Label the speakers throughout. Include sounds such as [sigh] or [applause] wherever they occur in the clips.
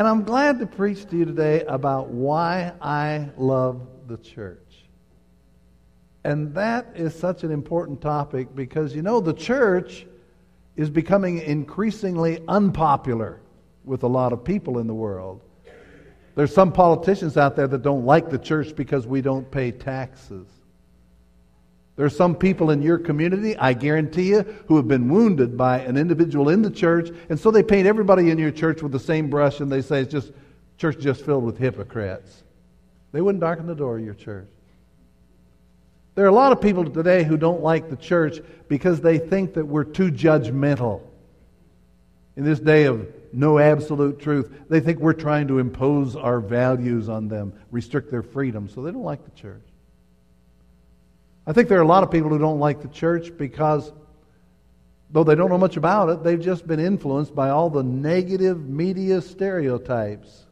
Speaker 1: And I'm glad to preach to you today about why I love the church. And that is such an important topic because, you know, the church is becoming increasingly unpopular with a lot of people in the world. There's some politicians out there that don't like the church because we don't pay taxes. There's some people in your community, I guarantee you, who have been wounded by an individual in the church, and so they paint everybody in your church with the same brush and they say it's just church just filled with hypocrites. They wouldn't darken the door of your church. There are a lot of people today who don't like the church because they think that we're too judgmental. In this day of no absolute truth, they think we're trying to impose our values on them, restrict their freedom, so they don't like the church. I think there are a lot of people who don't like the church because, though they don't know much about it, they've just been influenced by all the negative media stereotypes.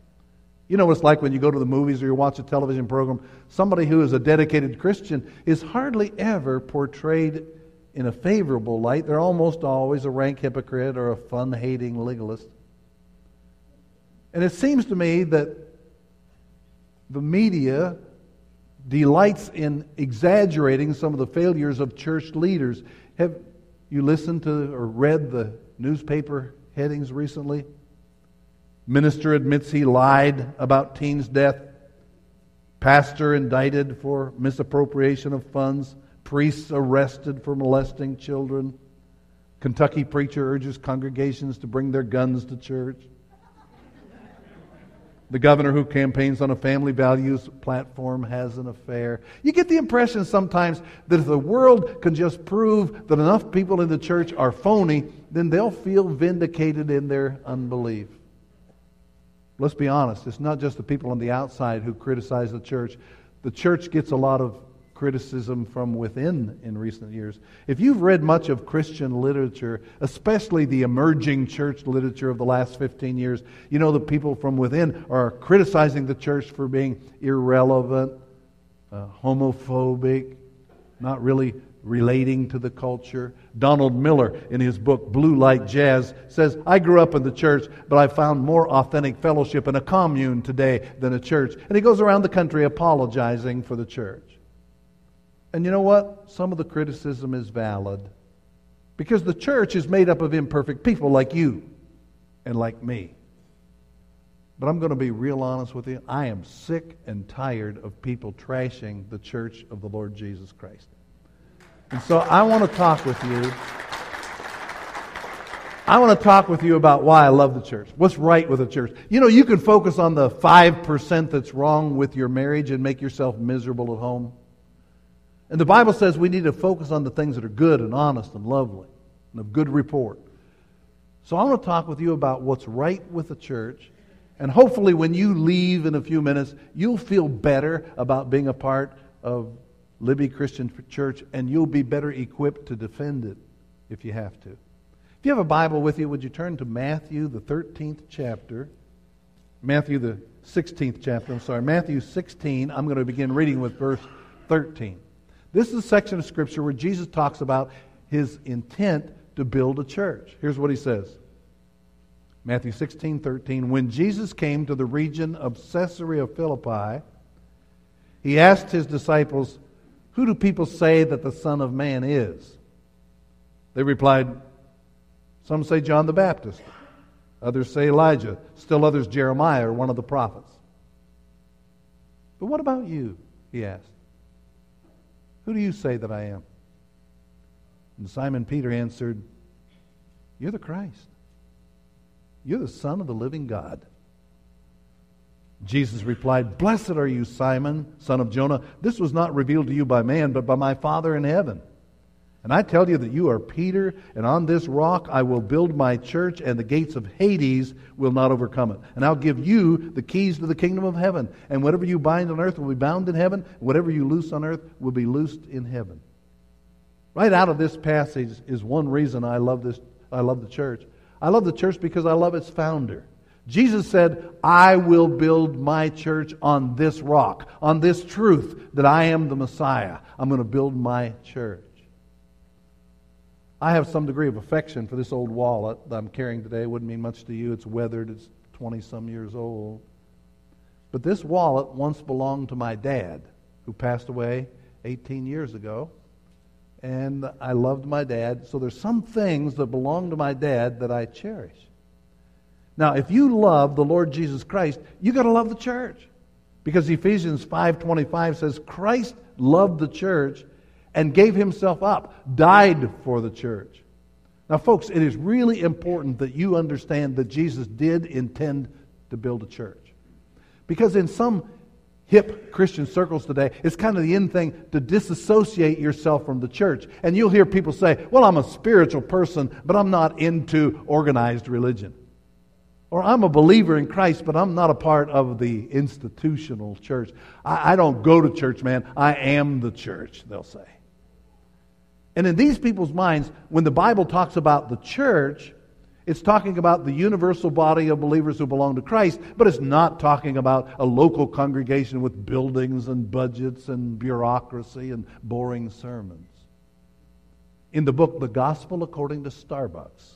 Speaker 1: You know what it's like when you go to the movies or you watch a television program. Somebody who is a dedicated Christian is hardly ever portrayed in a favorable light. They're almost always a rank hypocrite or a fun hating legalist. And it seems to me that the media delights in exaggerating some of the failures of church leaders. Have you listened to or read the newspaper headings recently? Minister admits he lied about teen's death. Pastor indicted for misappropriation of funds. Priests arrested for molesting children. Kentucky preacher urges congregations to bring their guns to church. The governor who campaigns on a family values platform has an affair. You get the impression sometimes that if the world can just prove that enough people in the church are phony, then they'll feel vindicated in their unbelief. Let's be honest, it's not just the people on the outside who criticize the church. The church gets a lot of criticism from within in recent years. If you've read much of Christian literature, especially the emerging church literature of the last 15 years, you know that people from within are criticizing the church for being irrelevant, uh, homophobic, not really relating to the culture. Donald Miller, in his book Blue Like Jazz, says, I grew up in the church, but I found more authentic fellowship in a commune today than a church. And he goes around the country apologizing for the church. And you know what? Some of the criticism is valid. Because the church is made up of imperfect people like you and like me. But I'm going to be real honest with you. I am sick and tired of people trashing the church of the Lord Jesus Christ. And so I want to talk with you. I want to talk with you about why I love the church. What's right with the church? You know, you can focus on the 5% that's wrong with your marriage and make yourself miserable at home. And the Bible says we need to focus on the things that are good and honest and lovely and of good report. So I want to talk with you about what's right with the church. And hopefully, when you leave in a few minutes, you'll feel better about being a part of Libby Christian Church and you'll be better equipped to defend it if you have to. If you have a Bible with you, would you turn to Matthew, the 13th chapter? Matthew, the 16th chapter, I'm sorry. Matthew 16, I'm going to begin reading with verse 13. This is a section of Scripture where Jesus talks about his intent to build a church. Here's what he says Matthew 16, 13. When Jesus came to the region of Caesarea Philippi, he asked his disciples, Who do people say that the Son of Man is? They replied, Some say John the Baptist, others say Elijah, still others Jeremiah or one of the prophets. But what about you? He asked. Who do you say that I am? And Simon Peter answered, You're the Christ. You're the Son of the living God. Jesus replied, Blessed are you, Simon, son of Jonah. This was not revealed to you by man, but by my Father in heaven. And I tell you that you are Peter, and on this rock I will build my church, and the gates of Hades will not overcome it. And I'll give you the keys to the kingdom of heaven. And whatever you bind on earth will be bound in heaven, whatever you loose on earth will be loosed in heaven. Right out of this passage is one reason I love this I love the church. I love the church because I love its founder. Jesus said, I will build my church on this rock, on this truth that I am the Messiah. I'm going to build my church. I have some degree of affection for this old wallet that I'm carrying today. It wouldn't mean much to you. It's weathered, it's 20 some years old. But this wallet once belonged to my dad, who passed away 18 years ago. And I loved my dad. So there's some things that belong to my dad that I cherish. Now, if you love the Lord Jesus Christ, you got to love the church. Because Ephesians 5:25 says Christ loved the church and gave himself up, died for the church. Now, folks, it is really important that you understand that Jesus did intend to build a church. Because in some hip Christian circles today, it's kind of the in thing to disassociate yourself from the church. And you'll hear people say, Well, I'm a spiritual person, but I'm not into organized religion. Or I'm a believer in Christ, but I'm not a part of the institutional church. I, I don't go to church, man. I am the church, they'll say. And in these people's minds, when the Bible talks about the church, it's talking about the universal body of believers who belong to Christ, but it's not talking about a local congregation with buildings and budgets and bureaucracy and boring sermons. In the book, The Gospel According to Starbucks,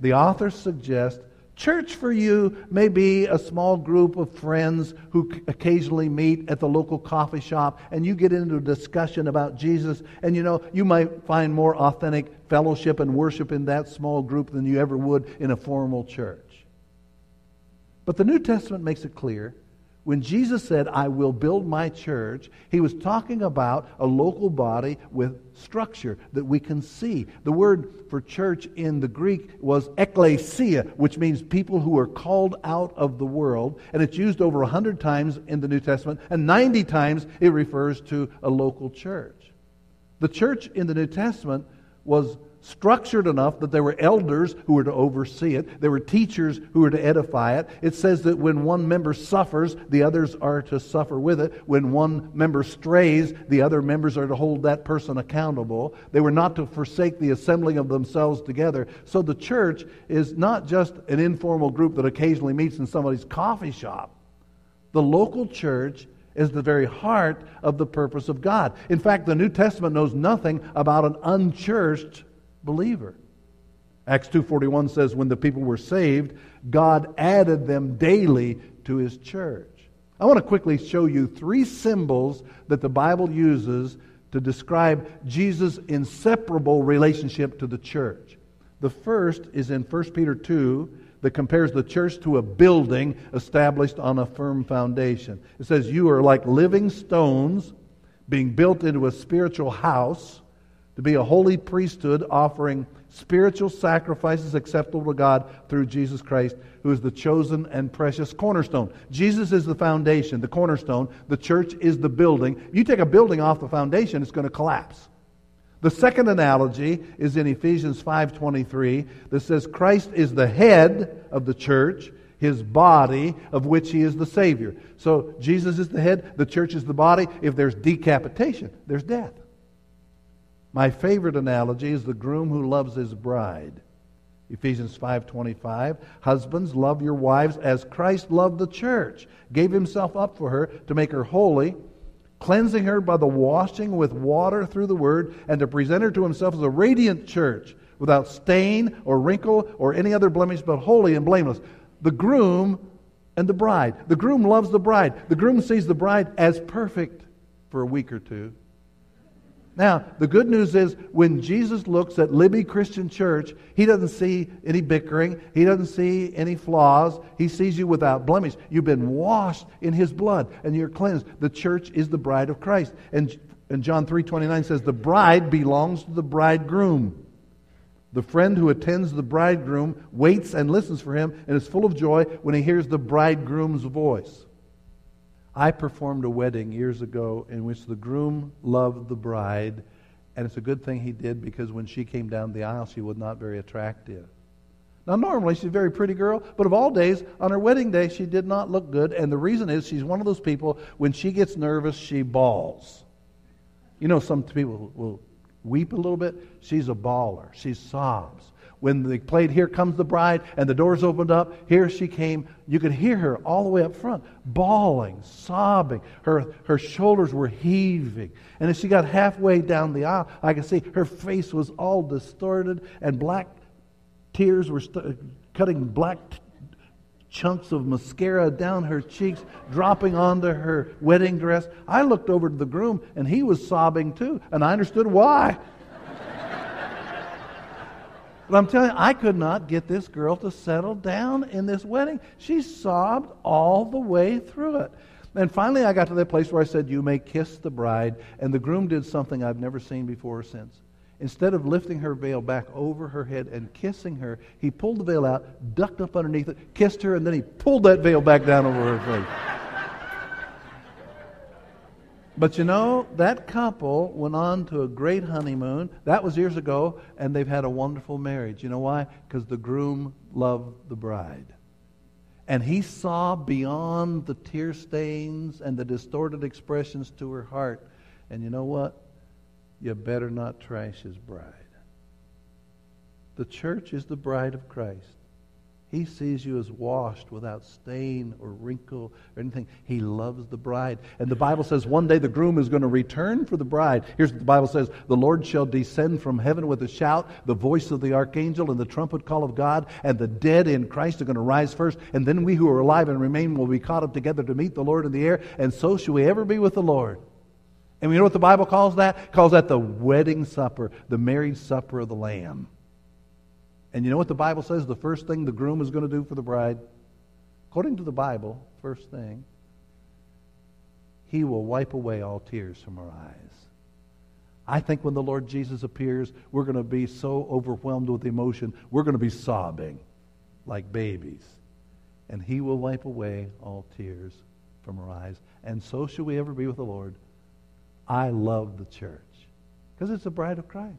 Speaker 1: the author suggests church for you may be a small group of friends who occasionally meet at the local coffee shop and you get into a discussion about Jesus and you know you might find more authentic fellowship and worship in that small group than you ever would in a formal church. But the New Testament makes it clear when Jesus said, I will build my church, he was talking about a local body with structure that we can see. The word for church in the Greek was ekklesia, which means people who are called out of the world. And it's used over 100 times in the New Testament, and 90 times it refers to a local church. The church in the New Testament was structured enough that there were elders who were to oversee it. There were teachers who were to edify it. It says that when one member suffers, the others are to suffer with it. When one member strays, the other members are to hold that person accountable. They were not to forsake the assembling of themselves together. So the church is not just an informal group that occasionally meets in somebody's coffee shop. The local church is the very heart of the purpose of God. In fact, the New Testament knows nothing about an unchurched believer. Acts 2:41 says when the people were saved, God added them daily to his church. I want to quickly show you three symbols that the Bible uses to describe Jesus' inseparable relationship to the church. The first is in 1 Peter 2 that compares the church to a building established on a firm foundation. It says, You are like living stones being built into a spiritual house to be a holy priesthood offering spiritual sacrifices acceptable to God through Jesus Christ, who is the chosen and precious cornerstone. Jesus is the foundation, the cornerstone. The church is the building. You take a building off the foundation, it's going to collapse. The second analogy is in Ephesians 5:23 that says Christ is the head of the church, his body of which he is the savior. So Jesus is the head, the church is the body. If there's decapitation, there's death. My favorite analogy is the groom who loves his bride. Ephesians 5:25 Husbands love your wives as Christ loved the church, gave himself up for her to make her holy, cleansing her by the washing with water through the word and to present her to himself as a radiant church without stain or wrinkle or any other blemish but holy and blameless. The groom and the bride. The groom loves the bride. The groom sees the bride as perfect for a week or two. Now, the good news is when Jesus looks at Libby Christian Church, he doesn't see any bickering. He doesn't see any flaws. He sees you without blemish. You've been washed in his blood and you're cleansed. The church is the bride of Christ. And, and John 3.29 says, the bride belongs to the bridegroom. The friend who attends the bridegroom waits and listens for him and is full of joy when he hears the bridegroom's voice. I performed a wedding years ago in which the groom loved the bride, and it's a good thing he did because when she came down the aisle, she was not very attractive. Now, normally she's a very pretty girl, but of all days, on her wedding day, she did not look good, and the reason is she's one of those people, when she gets nervous, she bawls. You know, some people will weep a little bit. She's a baller. She sobs when they played Here Comes the Bride and the doors opened up, here she came. You could hear her all the way up front, bawling, sobbing. Her, her shoulders were heaving. And as she got halfway down the aisle, I could see her face was all distorted and black tears were st- cutting black t- chunks of mascara down her cheeks, dropping onto her wedding dress. I looked over to the groom, and he was sobbing too, and I understood why. But I'm telling you, I could not get this girl to settle down in this wedding. She sobbed all the way through it. And finally, I got to that place where I said, You may kiss the bride. And the groom did something I've never seen before or since. Instead of lifting her veil back over her head and kissing her, he pulled the veil out, ducked up underneath it, kissed her, and then he pulled that veil back down over her face. But you know, that couple went on to a great honeymoon. That was years ago, and they've had a wonderful marriage. You know why? Because the groom loved the bride. And he saw beyond the tear stains and the distorted expressions to her heart. And you know what? you better not trash his bride. The church is the bride of Christ. He sees you as washed without stain or wrinkle or anything. He loves the bride. And the Bible says one day the groom is going to return for the bride. Here's what the Bible says The Lord shall descend from heaven with a shout, the voice of the archangel, and the trumpet call of God, and the dead in Christ are going to rise first. And then we who are alive and remain will be caught up together to meet the Lord in the air. And so shall we ever be with the Lord. And you know what the Bible calls that? It calls that the wedding supper, the marriage supper of the Lamb. And you know what the Bible says the first thing the groom is going to do for the bride? According to the Bible, first thing, he will wipe away all tears from her eyes. I think when the Lord Jesus appears, we're going to be so overwhelmed with emotion, we're going to be sobbing like babies. And he will wipe away all tears from her eyes. And so shall we ever be with the Lord. I love the church because it's the bride of Christ.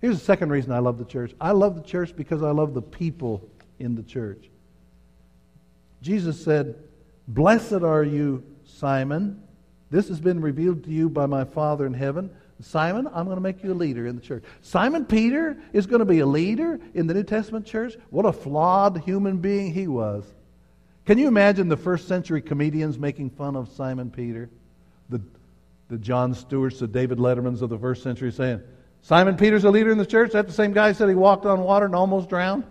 Speaker 1: Here's the second reason I love the church I love the church because I love the people in the church. Jesus said, Blessed are you, Simon. This has been revealed to you by my Father in heaven. Simon, I'm going to make you a leader in the church. Simon Peter is going to be a leader in the New Testament church. What a flawed human being he was. Can you imagine the first century comedians making fun of Simon Peter? the, the Jon Stewarts, the David Lettermans of the first century saying, Simon Peter's a leader in the church? That the same guy said he walked on water and almost drowned?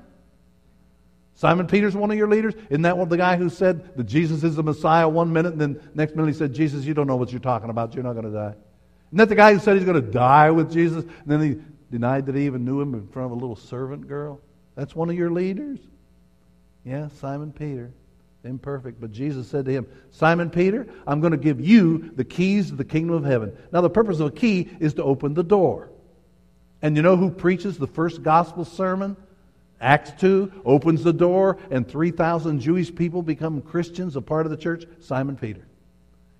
Speaker 1: Simon Peter's one of your leaders? Isn't that one the guy who said that Jesus is the Messiah one minute and then next minute he said, Jesus, you don't know what you're talking about. You're not going to die. Isn't that the guy who said he's going to die with Jesus? And then he denied that he even knew him in front of a little servant girl? That's one of your leaders? Yeah, Simon Peter imperfect. But Jesus said to him, Simon Peter, I'm going to give you the keys to the kingdom of heaven. Now, the purpose of a key is to open the door. And you know who preaches the first gospel sermon? Acts 2 opens the door, and 3,000 Jewish people become Christians, a part of the church? Simon Peter.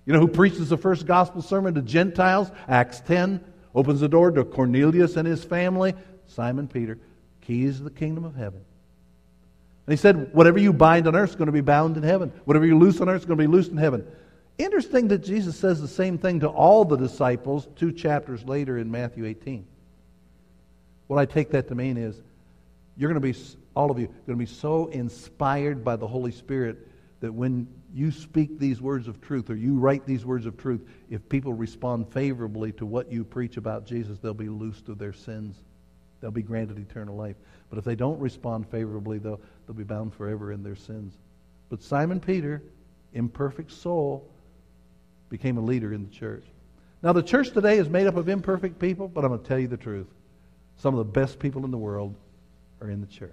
Speaker 1: You know who preaches the first gospel sermon to Gentiles? Acts 10 opens the door to Cornelius and his family? Simon Peter. Keys to the kingdom of heaven. And he said, Whatever you bind on earth is going to be bound in heaven. Whatever you loose on earth is going to be loosed in heaven. Interesting that Jesus says the same thing to all the disciples two chapters later in Matthew 18. What I take that to mean is you're going to be, all of you, going to be so inspired by the Holy Spirit that when you speak these words of truth or you write these words of truth, if people respond favorably to what you preach about Jesus, they'll be loosed of their sins. They'll be granted eternal life. But if they don't respond favorably, they'll, they'll be bound forever in their sins. But Simon Peter, imperfect soul, became a leader in the church. Now, the church today is made up of imperfect people, but I'm going to tell you the truth. Some of the best people in the world are in the church.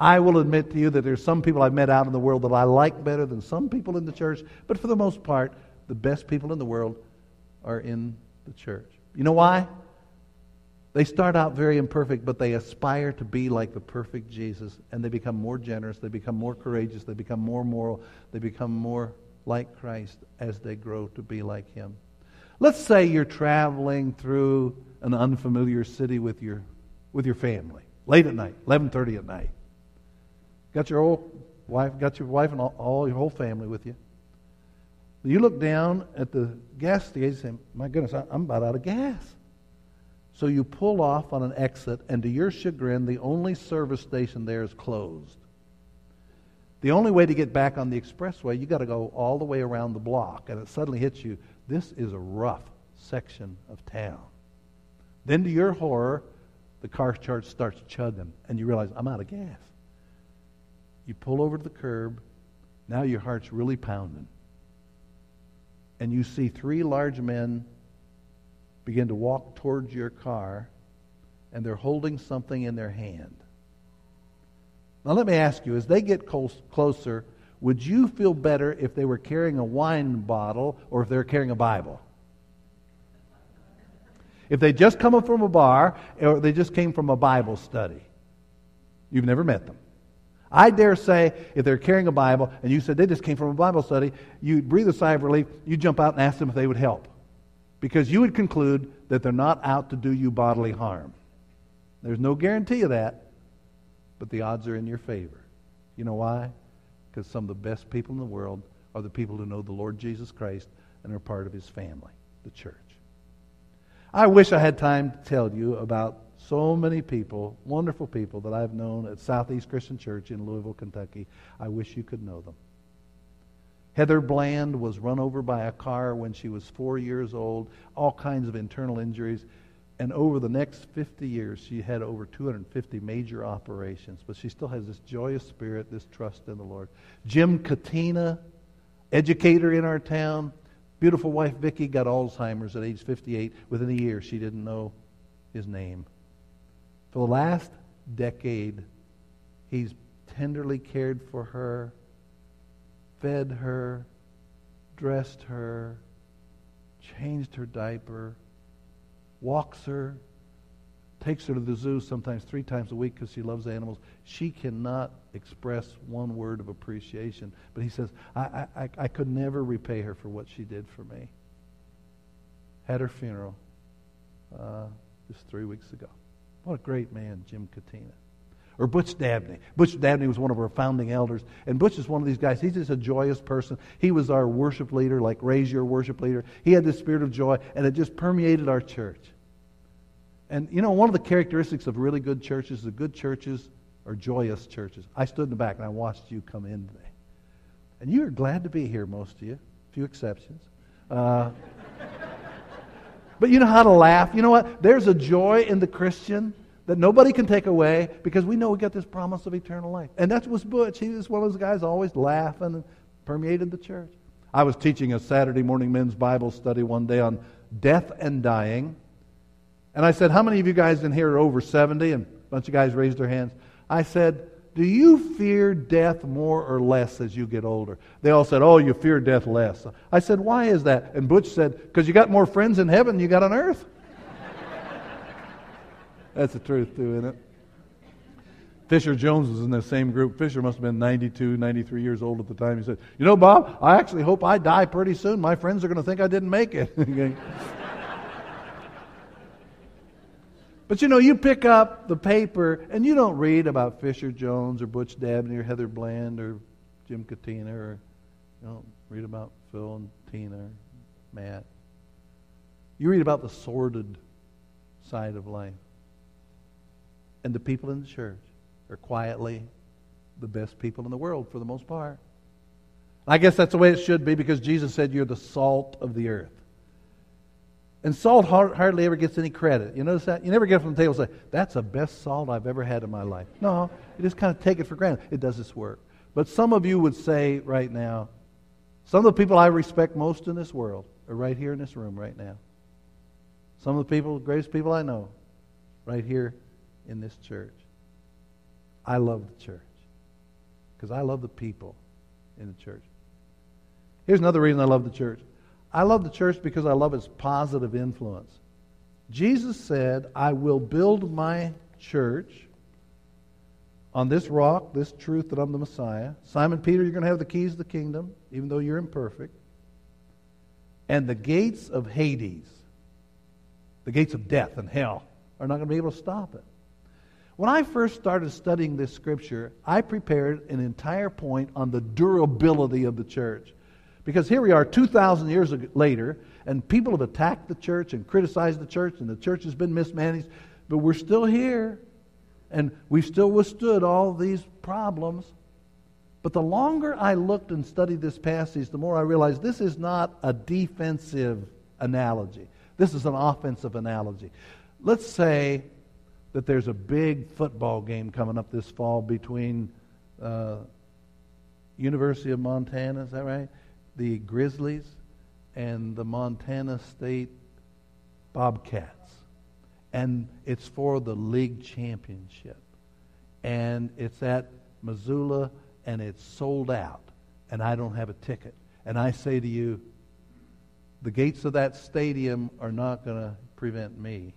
Speaker 1: I will admit to you that there's some people I've met out in the world that I like better than some people in the church, but for the most part, the best people in the world are in the church. You know why? They start out very imperfect, but they aspire to be like the perfect Jesus, and they become more generous, they become more courageous, they become more moral, they become more like Christ as they grow to be like Him. Let's say you're traveling through an unfamiliar city with your, with your family, late at night, 11.30 at night. Got your old wife, got your wife and all, all your whole family with you. You look down at the gas station and say, my goodness, I'm about out of gas. So you pull off on an exit, and to your chagrin, the only service station there is closed. The only way to get back on the expressway, you got to go all the way around the block, and it suddenly hits you. This is a rough section of town. Then, to your horror, the car charge starts chugging, and you realize I'm out of gas. You pull over to the curb. Now your heart's really pounding. And you see three large men begin to walk towards your car, and they're holding something in their hand. Now, let me ask you as they get close, closer, would you feel better if they were carrying a wine bottle or if they were carrying a Bible? If they just come up from a bar or they just came from a Bible study. You've never met them. I dare say, if they're carrying a Bible and you said they just came from a Bible study, you'd breathe a sigh of relief, you'd jump out and ask them if they would help. Because you would conclude that they're not out to do you bodily harm. There's no guarantee of that, but the odds are in your favor. You know why? Because some of the best people in the world are the people who know the Lord Jesus Christ and are part of his family, the church. I wish I had time to tell you about so many people, wonderful people that I've known at Southeast Christian Church in Louisville, Kentucky. I wish you could know them. Heather Bland was run over by a car when she was four years old, all kinds of internal injuries. And over the next 50 years, she had over 250 major operations. But she still has this joyous spirit, this trust in the Lord. Jim Katina, educator in our town, beautiful wife Vicki got Alzheimer's at age 58. Within a year, she didn't know his name. For the last decade, he's tenderly cared for her, fed her, dressed her, changed her diaper, walks her, takes her to the zoo sometimes three times a week because she loves animals. She cannot express one word of appreciation. But he says, I, I, I could never repay her for what she did for me. Had her funeral uh, just three weeks ago. What a great man, Jim Katina. Or Butch Dabney. Butch Dabney was one of our founding elders. And Butch is one of these guys. He's just a joyous person. He was our worship leader, like raise your worship leader. He had this spirit of joy, and it just permeated our church. And you know, one of the characteristics of really good churches, the good churches are joyous churches. I stood in the back and I watched you come in today. And you are glad to be here, most of you. A few exceptions. Uh, [laughs] but you know how to laugh. You know what? There's a joy in the Christian that nobody can take away because we know we got this promise of eternal life. And that was Butch. He was one of those guys always laughing and permeated the church. I was teaching a Saturday morning men's Bible study one day on death and dying. And I said, How many of you guys in here are over 70? And a bunch of guys raised their hands. I said, Do you fear death more or less as you get older? They all said, Oh, you fear death less. I said, Why is that? And Butch said, Because you got more friends in heaven than you got on earth. That's the truth, too, isn't it? Fisher Jones was in the same group. Fisher must have been 92, 93 years old at the time. He said, You know, Bob, I actually hope I die pretty soon. My friends are going to think I didn't make it. [laughs] but you know, you pick up the paper and you don't read about Fisher Jones or Butch Dabney or Heather Bland or Jim Katina or you don't read about Phil and Tina or Matt. You read about the sordid side of life. And the people in the church are quietly the best people in the world for the most part. I guess that's the way it should be because Jesus said you're the salt of the earth. And salt hardly ever gets any credit. You notice that? You never get from the table and say, that's the best salt I've ever had in my life. No, you just kind of take it for granted. It does its work. But some of you would say right now, some of the people I respect most in this world are right here in this room right now. Some of the people, the greatest people I know, right here in this church. I love the church because I love the people in the church. Here's another reason I love the church. I love the church because I love its positive influence. Jesus said, I will build my church on this rock, this truth that I'm the Messiah. Simon Peter, you're going to have the keys of the kingdom, even though you're imperfect. And the gates of Hades, the gates of death and hell, are not going to be able to stop it. When I first started studying this scripture, I prepared an entire point on the durability of the church. Because here we are 2,000 years later, and people have attacked the church and criticized the church, and the church has been mismanaged, but we're still here, and we've still withstood all these problems. But the longer I looked and studied this passage, the more I realized this is not a defensive analogy. This is an offensive analogy. Let's say that there's a big football game coming up this fall between uh, University of Montana, is that right? The Grizzlies and the Montana State Bobcats. And it's for the league championship. And it's at Missoula and it's sold out. And I don't have a ticket. And I say to you, the gates of that stadium are not going to prevent me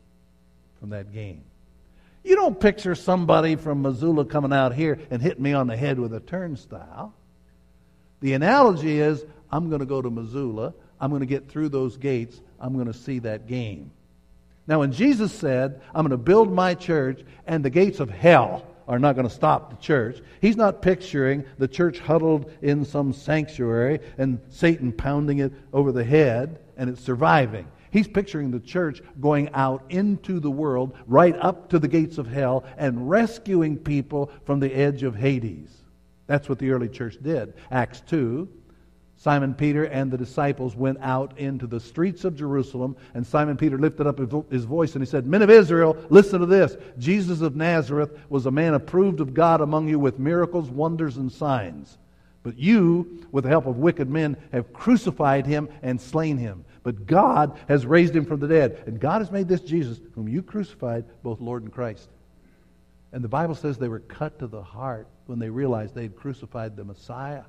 Speaker 1: from that game. You don't picture somebody from Missoula coming out here and hitting me on the head with a turnstile. The analogy is I'm going to go to Missoula. I'm going to get through those gates. I'm going to see that game. Now, when Jesus said, I'm going to build my church and the gates of hell are not going to stop the church, he's not picturing the church huddled in some sanctuary and Satan pounding it over the head and it's surviving. He's picturing the church going out into the world, right up to the gates of hell, and rescuing people from the edge of Hades. That's what the early church did. Acts 2. Simon Peter and the disciples went out into the streets of Jerusalem, and Simon Peter lifted up his voice and he said, Men of Israel, listen to this. Jesus of Nazareth was a man approved of God among you with miracles, wonders, and signs. But you, with the help of wicked men, have crucified him and slain him. But God has raised him from the dead. And God has made this Jesus, whom you crucified, both Lord and Christ. And the Bible says they were cut to the heart when they realized they had crucified the Messiah.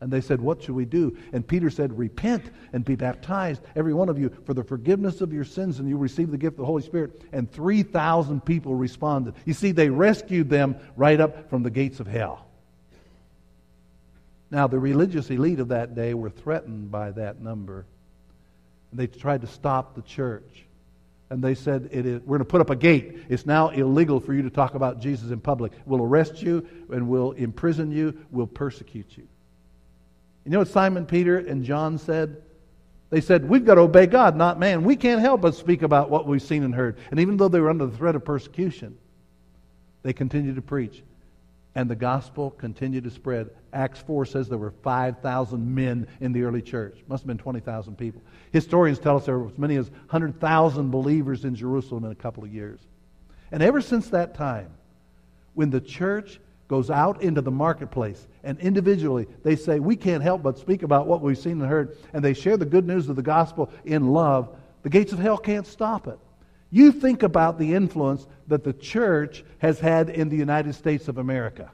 Speaker 1: And they said, What should we do? And Peter said, Repent and be baptized, every one of you, for the forgiveness of your sins, and you receive the gift of the Holy Spirit. And 3,000 people responded. You see, they rescued them right up from the gates of hell. Now, the religious elite of that day were threatened by that number and they tried to stop the church. And they said, it is, We're going to put up a gate. It's now illegal for you to talk about Jesus in public. We'll arrest you and we'll imprison you. We'll persecute you. You know what Simon Peter and John said? They said, We've got to obey God, not man. We can't help but speak about what we've seen and heard. And even though they were under the threat of persecution, they continued to preach and the gospel continued to spread. Acts 4 says there were 5,000 men in the early church. Must have been 20,000 people. Historians tell us there were as many as 100,000 believers in Jerusalem in a couple of years. And ever since that time, when the church goes out into the marketplace and individually they say, We can't help but speak about what we've seen and heard, and they share the good news of the gospel in love, the gates of hell can't stop it. You think about the influence that the church has had in the United States of America.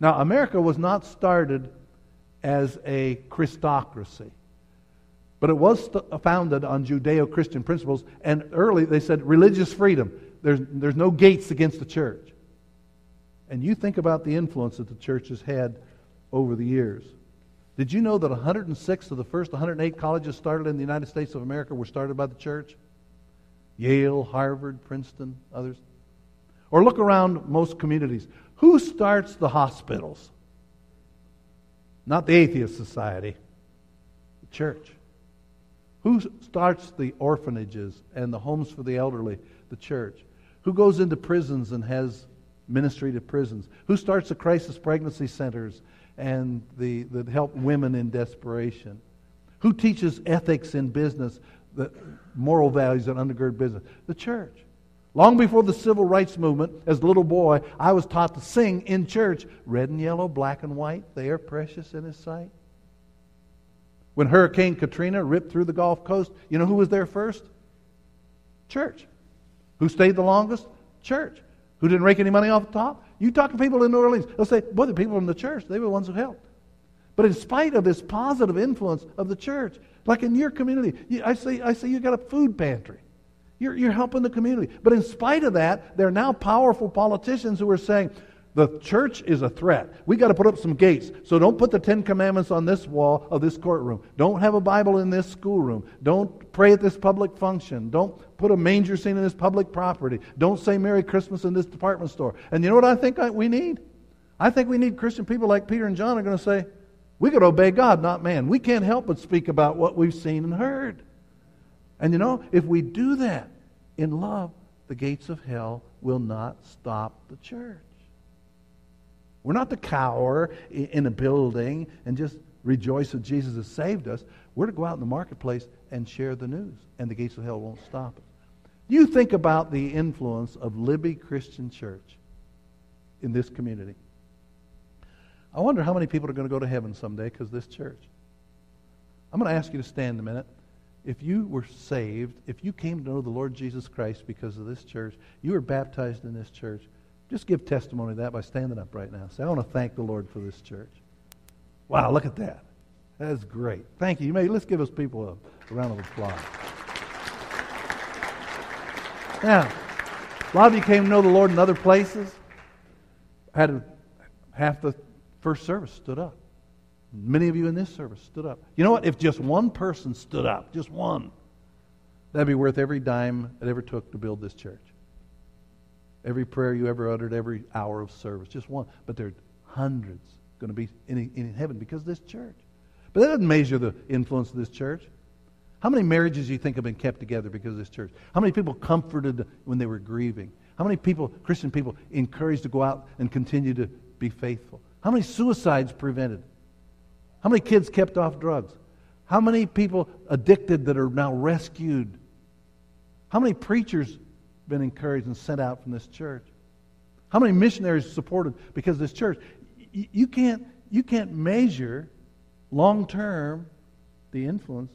Speaker 1: Now, America was not started as a Christocracy, but it was st- founded on Judeo Christian principles, and early they said religious freedom. There's, there's no gates against the church. And you think about the influence that the church has had over the years. Did you know that 106 of the first 108 colleges started in the United States of America were started by the church? Yale, Harvard, Princeton, others. Or look around most communities. Who starts the hospitals? Not the Atheist Society, the church. Who starts the orphanages and the homes for the elderly? The church. Who goes into prisons and has ministry to prisons? Who starts the crisis pregnancy centers and the, that help women in desperation? Who teaches ethics in business? The moral values that undergird business? The church. Long before the civil rights movement, as a little boy, I was taught to sing in church red and yellow, black and white, they are precious in His sight. When Hurricane Katrina ripped through the Gulf Coast, you know who was there first? Church. Who stayed the longest? Church. Who didn't rake any money off the top? You talk to people in New Orleans, they'll say, Boy, the people from the church, they were the ones who helped. But in spite of this positive influence of the church, like in your community, I say, I say you got a food pantry. You're, you're helping the community. But in spite of that, there are now powerful politicians who are saying, the church is a threat. We got to put up some gates. So don't put the Ten Commandments on this wall of this courtroom. Don't have a Bible in this schoolroom. Don't pray at this public function. Don't put a manger scene in this public property. Don't say Merry Christmas in this department store. And you know what I think we need? I think we need Christian people like Peter and John are going to say, we to obey God, not man. We can't help but speak about what we've seen and heard. And you know, if we do that in love, the gates of hell will not stop the church. We're not to cower in a building and just rejoice that Jesus has saved us. We're to go out in the marketplace and share the news, and the gates of hell won't stop us. You think about the influence of Libby Christian Church in this community. I wonder how many people are going to go to heaven someday because of this church. I'm going to ask you to stand a minute. If you were saved, if you came to know the Lord Jesus Christ because of this church, you were baptized in this church, just give testimony of that by standing up right now. Say, I want to thank the Lord for this church. Wow, look at that. That's great. Thank you. you may, let's give us people a, a round of applause. Now, a lot of you came to know the Lord in other places. Had a, half the first service stood up. Many of you in this service stood up. You know what? If just one person stood up, just one, that'd be worth every dime it ever took to build this church. Every prayer you ever uttered, every hour of service, just one. But there are hundreds going to be in, in heaven because of this church. But that doesn't measure the influence of this church. How many marriages do you think have been kept together because of this church? How many people comforted when they were grieving? How many people, Christian people, encouraged to go out and continue to be faithful? How many suicides prevented? How many kids kept off drugs? How many people addicted that are now rescued? How many preachers been encouraged and sent out from this church? How many missionaries supported because this church? You can't, you can't measure long term the influence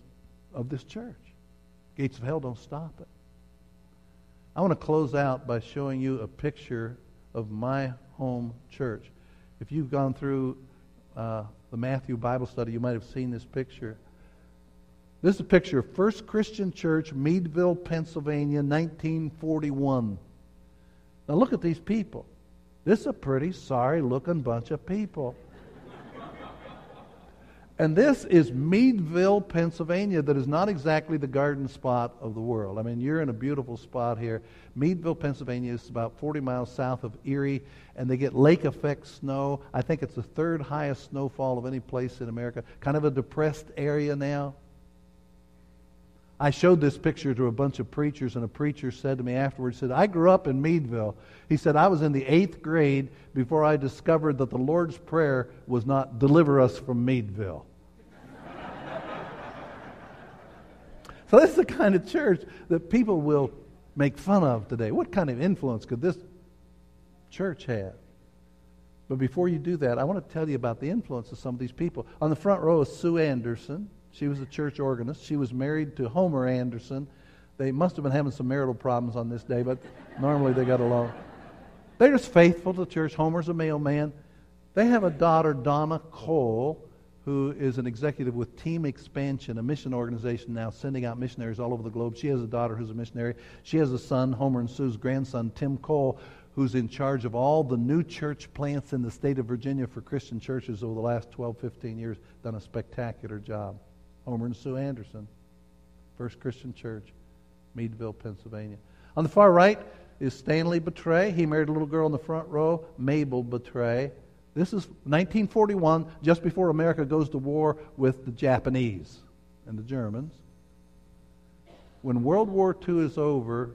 Speaker 1: of this church. Gates of hell don't stop it. I want to close out by showing you a picture of my home church. If you've gone through uh, the Matthew Bible study, you might have seen this picture. This is a picture of First Christian Church, Meadville, Pennsylvania, 1941. Now look at these people. This is a pretty sorry looking bunch of people. And this is Meadville, Pennsylvania, that is not exactly the garden spot of the world. I mean, you're in a beautiful spot here. Meadville, Pennsylvania is about 40 miles south of Erie, and they get lake effect snow. I think it's the third highest snowfall of any place in America. Kind of a depressed area now. I showed this picture to a bunch of preachers, and a preacher said to me afterwards, said, I grew up in Meadville. He said, I was in the eighth grade before I discovered that the Lord's Prayer was not deliver us from Meadville. [laughs] so this is the kind of church that people will make fun of today. What kind of influence could this church have? But before you do that, I want to tell you about the influence of some of these people. On the front row is Sue Anderson. She was a church organist. She was married to Homer Anderson. They must have been having some marital problems on this day, but normally they got along. They're just faithful to church. Homer's a mailman. They have a daughter, Donna Cole, who is an executive with Team Expansion, a mission organization now sending out missionaries all over the globe. She has a daughter who's a missionary. She has a son, Homer and Sue's grandson, Tim Cole, who's in charge of all the new church plants in the state of Virginia for Christian churches over the last 12, 15 years. Done a spectacular job. Homer and Sue Anderson, First Christian Church, Meadville, Pennsylvania. On the far right is Stanley Betray. He married a little girl in the front row, Mabel Betray. This is 1941, just before America goes to war with the Japanese and the Germans. When World War II is over,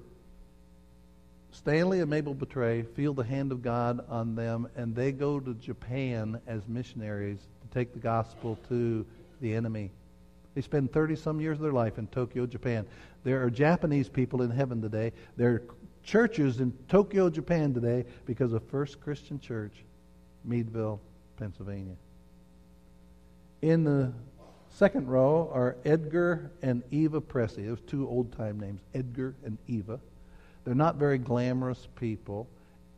Speaker 1: Stanley and Mabel Betray feel the hand of God on them, and they go to Japan as missionaries to take the gospel to the enemy. They spend 30 some years of their life in Tokyo, Japan. There are Japanese people in heaven today. There are churches in Tokyo, Japan today because of First Christian Church, Meadville, Pennsylvania. In the second row are Edgar and Eva Pressey. Those two old time names, Edgar and Eva. They're not very glamorous people,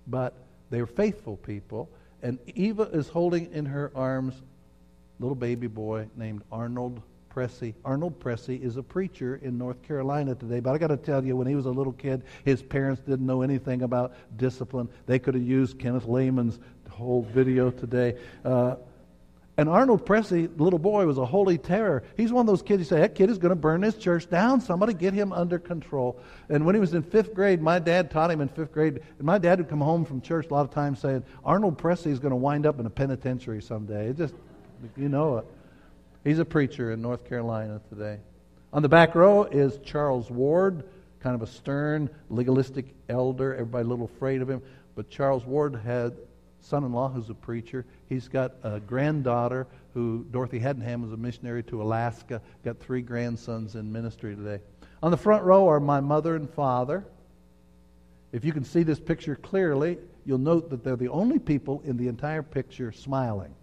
Speaker 1: but they're faithful people. And Eva is holding in her arms a little baby boy named Arnold Pressey. Arnold Pressey is a preacher in North Carolina today, but I got to tell you, when he was a little kid, his parents didn't know anything about discipline. They could have used Kenneth Lehman's whole video today. Uh, and Arnold Pressey, little boy, was a holy terror. He's one of those kids you say, that kid is going to burn this church down. Somebody get him under control. And when he was in fifth grade, my dad taught him in fifth grade. And my dad would come home from church a lot of times saying, Arnold Pressey is going to wind up in a penitentiary someday. It just, you know it. He's a preacher in North Carolina today. On the back row is Charles Ward, kind of a stern, legalistic elder. Everybody a little afraid of him. But Charles Ward had son-in-law who's a preacher. He's got a granddaughter who Dorothy Haddenham was a missionary to Alaska. Got three grandsons in ministry today. On the front row are my mother and father. If you can see this picture clearly, you'll note that they're the only people in the entire picture smiling.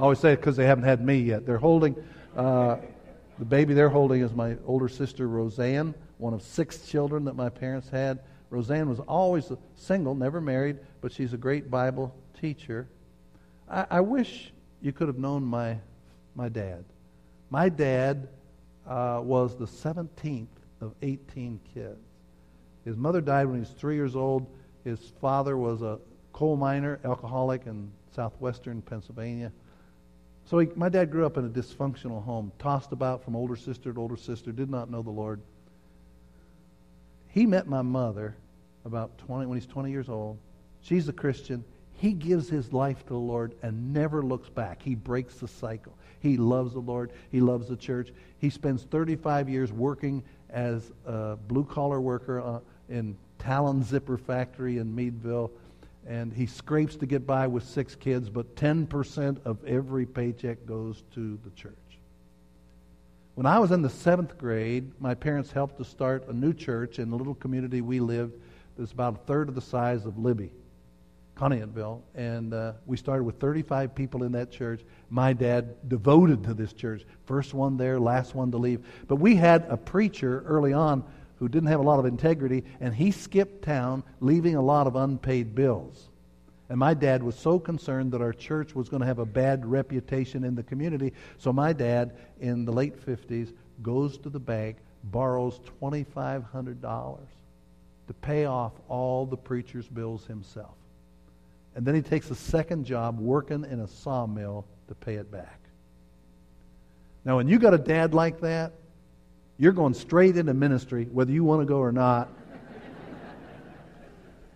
Speaker 1: I always say it because they haven't had me yet. They're holding, uh, the baby they're holding is my older sister, Roseanne, one of six children that my parents had. Roseanne was always single, never married, but she's a great Bible teacher. I, I wish you could have known my, my dad. My dad uh, was the 17th of 18 kids. His mother died when he was three years old. His father was a coal miner, alcoholic in southwestern Pennsylvania. So he, my dad grew up in a dysfunctional home, tossed about from older sister to older sister, did not know the Lord. He met my mother about 20 when he's 20 years old. She's a Christian. He gives his life to the Lord and never looks back. He breaks the cycle. He loves the Lord. He loves the church. He spends 35 years working as a blue collar worker uh, in Talon Zipper Factory in Meadville. And he scrapes to get by with six kids, but 10% of every paycheck goes to the church. When I was in the seventh grade, my parents helped to start a new church in the little community we lived that's about a third of the size of Libby, Conneautville. And uh, we started with 35 people in that church. My dad devoted to this church. First one there, last one to leave. But we had a preacher early on who didn't have a lot of integrity, and he skipped town, leaving a lot of unpaid bills. And my dad was so concerned that our church was going to have a bad reputation in the community. So my dad, in the late 50s, goes to the bank, borrows $2,500 to pay off all the preacher's bills himself. And then he takes a second job working in a sawmill to pay it back. Now, when you got a dad like that, you're going straight into ministry, whether you want to go or not.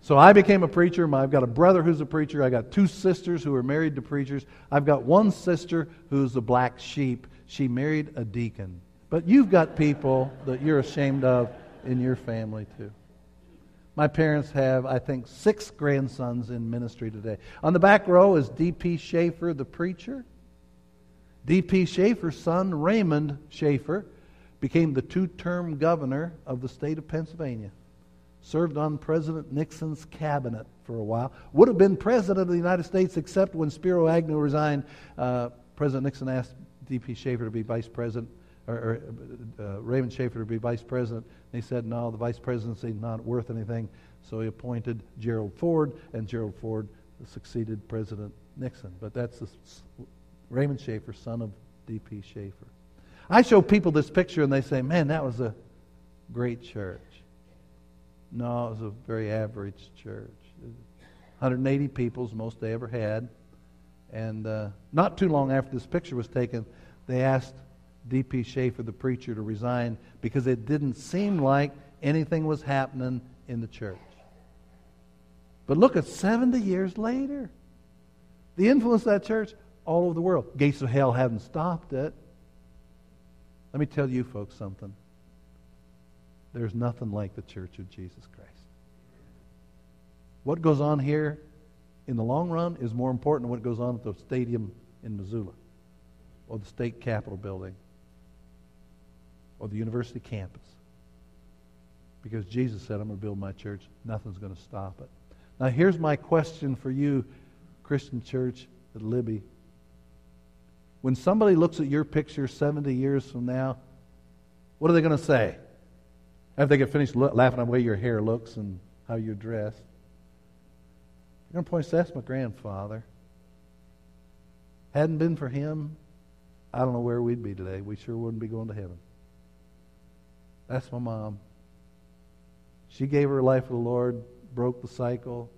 Speaker 1: So I became a preacher. I've got a brother who's a preacher. I got two sisters who are married to preachers. I've got one sister who's a black sheep. She married a deacon. But you've got people that you're ashamed of in your family too. My parents have, I think, six grandsons in ministry today. On the back row is D.P. Shafer, the preacher. D.P. Shafer's son, Raymond Shafer, became the two term governor of the state of Pennsylvania served on President Nixon's cabinet for a while. Would have been president of the United States except when Spiro Agnew resigned. Uh, president Nixon asked D.P. Shafer to be vice president, or, or uh, Raymond Shafer to be vice president. And he said, no, the vice presidency not worth anything. So he appointed Gerald Ford, and Gerald Ford succeeded President Nixon. But that's Raymond Shafer, son of D.P. Shafer. I show people this picture, and they say, man, that was a great church. No, it was a very average church. 180 people is the most they ever had. And uh, not too long after this picture was taken, they asked D.P. Shafer, the preacher, to resign because it didn't seem like anything was happening in the church. But look at 70 years later. The influence of that church all over the world. Gates of hell haven't stopped it. Let me tell you folks something. There's nothing like the church of Jesus Christ. What goes on here in the long run is more important than what goes on at the stadium in Missoula or the state capitol building or the university campus. Because Jesus said, I'm going to build my church. Nothing's going to stop it. Now, here's my question for you, Christian church at Libby. When somebody looks at your picture 70 years from now, what are they going to say? After they get finished laughing at the way your hair looks and how you're dressed, you're going to point That's my grandfather. Hadn't been for him, I don't know where we'd be today. We sure wouldn't be going to heaven. That's my mom. She gave her life to the Lord, broke the cycle,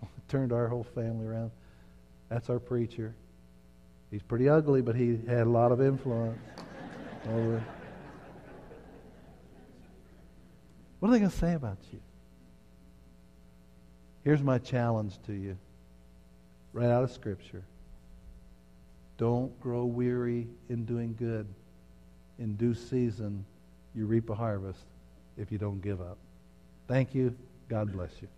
Speaker 1: [laughs] turned our whole family around. That's our preacher. He's pretty ugly, but he had a lot of influence over. What are they going to say about you? Here's my challenge to you, right out of Scripture. Don't grow weary in doing good. In due season, you reap a harvest if you don't give up. Thank you. God bless you.